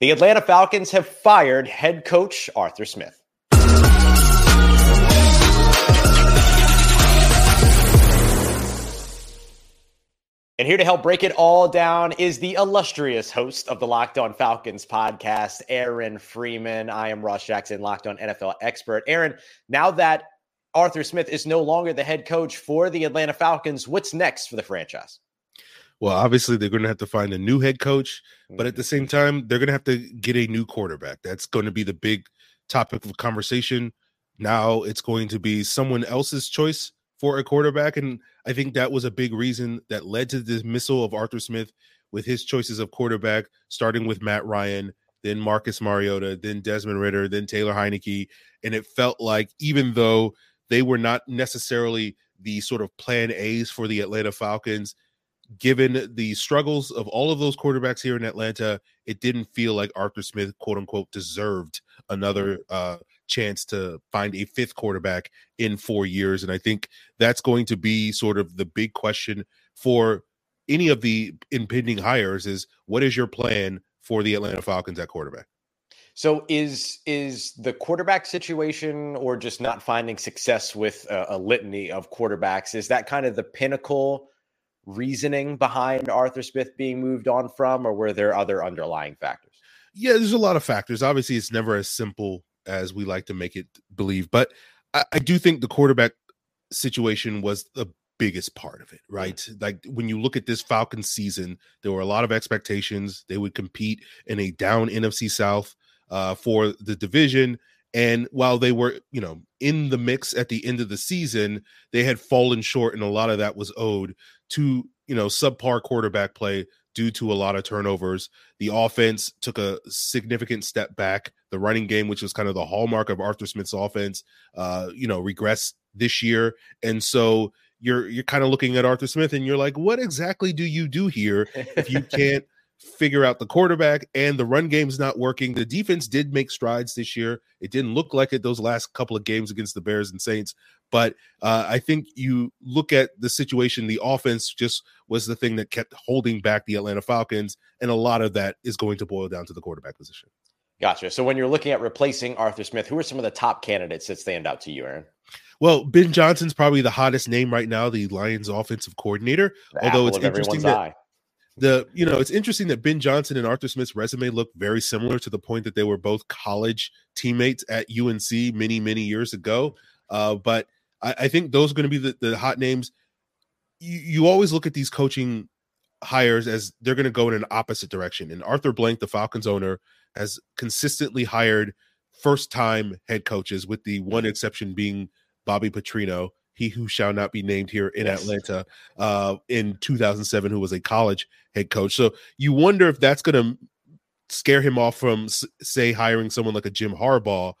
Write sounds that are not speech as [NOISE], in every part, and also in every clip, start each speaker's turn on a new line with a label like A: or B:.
A: The Atlanta Falcons have fired head coach Arthur Smith. And here to help break it all down is the illustrious host of the Locked On Falcons podcast, Aaron Freeman. I am Ross Jackson, Locked On NFL expert. Aaron, now that Arthur Smith is no longer the head coach for the Atlanta Falcons, what's next for the franchise?
B: Well, obviously, they're going to have to find a new head coach, but at the same mm-hmm. time, they're going to have to get a new quarterback. That's going to be the big topic of conversation. Now it's going to be someone else's choice for a quarterback. And I think that was a big reason that led to the dismissal of Arthur Smith with his choices of quarterback, starting with Matt Ryan, then Marcus Mariota, then Desmond Ridder, then Taylor Heinicke. And it felt like even though they were not necessarily the sort of plan A's for the Atlanta Falcons, given the struggles of all of those quarterbacks here in Atlanta, it didn't feel like Arthur Smith, quote unquote, deserved another uh, chance to find a fifth quarterback in four years. And I think that's going to be sort of the big question for any of the impending hires is what is your plan for the Atlanta Falcons at quarterback?
A: So is is the quarterback situation or just not finding success with a, a litany of quarterbacks is that kind of the pinnacle reasoning behind Arthur Smith being moved on from, or were there other underlying factors?
B: Yeah, there's a lot of factors. Obviously, it's never as simple as we like to make it believe, but I, I do think the quarterback situation was the biggest part of it, right? Mm-hmm. Like when you look at this Falcons season, there were a lot of expectations. They would compete in a down NFC South uh, for the division. And while they were, you know, in the mix at the end of the season, they had fallen short, and a lot of that was owed to you know subpar quarterback play due to a lot of turnovers. The offense took a significant step back. The running game, which was kind of the hallmark of Arthur Smith's offense, uh, you know, regressed this year. And so you're you're kind of looking at Arthur Smith and you're like, what exactly do you do here if you [LAUGHS] can't figure out the quarterback and the run game's not working. The defense did make strides this year. It didn't look like it those last couple of games against the Bears and Saints, but uh, I think you look at the situation, the offense just was the thing that kept holding back the Atlanta Falcons, and a lot of that is going to boil down to the quarterback position.
A: Gotcha. So when you're looking at replacing Arthur Smith, who are some of the top candidates that stand out to you, Aaron?
B: Well, Ben Johnson's probably the hottest name right now, the Lions offensive coordinator.
A: The
B: although it's
A: interesting that eye
B: the you know it's interesting that Ben Johnson and Arthur Smith's resume look very similar to the point that they were both college teammates at UNC many many years ago. Uh, but I, I, think those are going to be the, the hot names. You, you always look at these coaching hires as they're going to go in an opposite direction. And Arthur Blank, the Falcons owner, has consistently hired first time head coaches, with the one exception being Bobby Petrino he who shall not be named here in yes. Atlanta uh, in 2007, who was a college head coach. So you wonder if that's going to scare him off from, say, hiring someone like a Jim Harbaugh.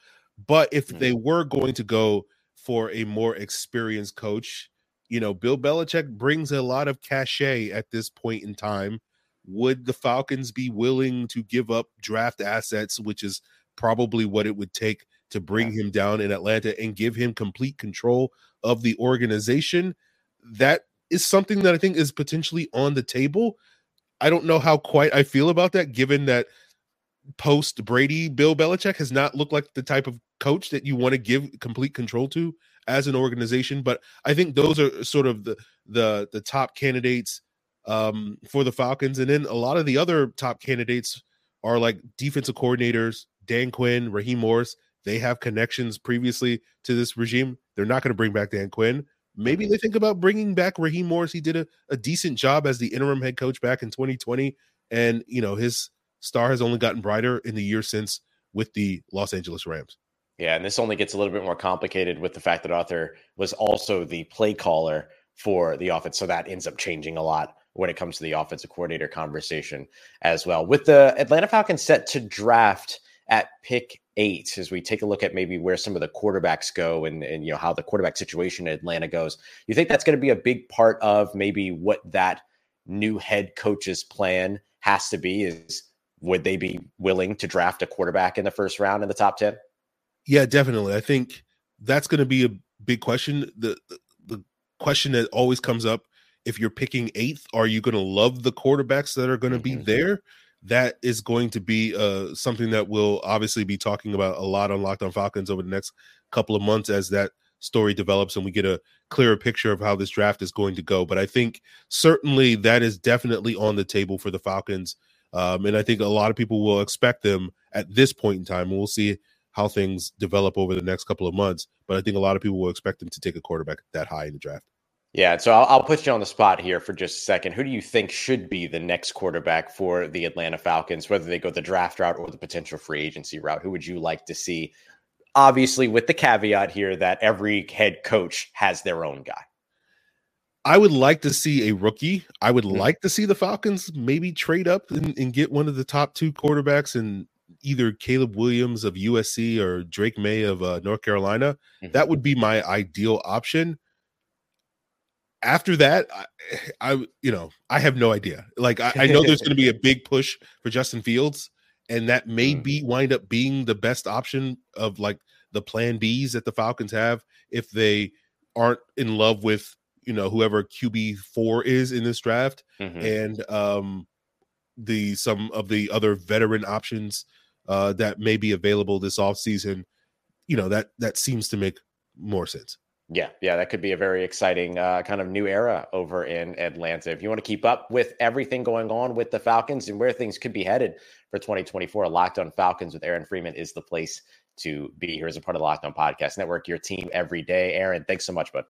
B: But if mm-hmm. they were going to go for a more experienced coach, you know, Bill Belichick brings a lot of cachet at this point in time. Would the Falcons be willing to give up draft assets, which is probably what it would take to bring him down in Atlanta and give him complete control of the organization. That is something that I think is potentially on the table. I don't know how quite I feel about that, given that post Brady, Bill Belichick has not looked like the type of coach that you want to give complete control to as an organization. But I think those are sort of the the the top candidates um, for the Falcons, and then a lot of the other top candidates are like defensive coordinators, Dan Quinn, Raheem Morris. They have connections previously to this regime. They're not going to bring back Dan Quinn. Maybe mm-hmm. they think about bringing back Raheem Morris. He did a, a decent job as the interim head coach back in 2020. And, you know, his star has only gotten brighter in the year since with the Los Angeles Rams.
A: Yeah, and this only gets a little bit more complicated with the fact that Arthur was also the play caller for the offense. So that ends up changing a lot when it comes to the offensive coordinator conversation as well. With the Atlanta Falcons set to draft at pick eight as we take a look at maybe where some of the quarterbacks go and, and you know how the quarterback situation in Atlanta goes. You think that's going to be a big part of maybe what that new head coach's plan has to be is would they be willing to draft a quarterback in the first round in the top 10?
B: Yeah, definitely. I think that's going to be a big question. The, the, the question that always comes up if you're picking eighth, are you going to love the quarterbacks that are going to mm-hmm. be there? That is going to be uh, something that we'll obviously be talking about a lot on Locked On Falcons over the next couple of months as that story develops and we get a clearer picture of how this draft is going to go. But I think certainly that is definitely on the table for the Falcons. Um, and I think a lot of people will expect them at this point in time. We'll see how things develop over the next couple of months. But I think a lot of people will expect them to take a quarterback that high in the draft.
A: Yeah, so I'll, I'll, put you on the spot here for just a second. Who do you think should be the next quarterback for the Atlanta Falcons, whether they go the draft route or the potential free agency route? Who would you like to see? Obviously, with the caveat here that every head coach has their own guy.
B: I would like to see a rookie. I would mm-hmm. like to see the Falcons maybe trade up and, and, get one of the top two quarterbacks and either Caleb Williams of USC or Drake Maye of uh, North Carolina. Mm-hmm. That would be my ideal option after that, I, I, you know I have no idea. Like I, I know there's going to be a big push for Justin Fields, and that [LAUGHS] may mm. be wind up being the best option of like the plan Bs that the Falcons have if they aren't in love with you know whoever QB four is in this draft, mm-hmm. and um the some of the other veteran options uh that may be available this offseason. You know that that seems to make more sense.
A: Yeah, yeah, that could be a very exciting uh, kind of new era over in Atlanta. If you want to keep up with everything going on with the Falcons and where things could be headed for 2024, Locked On Falcons with Aaron Freeman is the place to be here as a part of the Locked On Podcast Network, your team every day. Aaron, thanks so much, bud.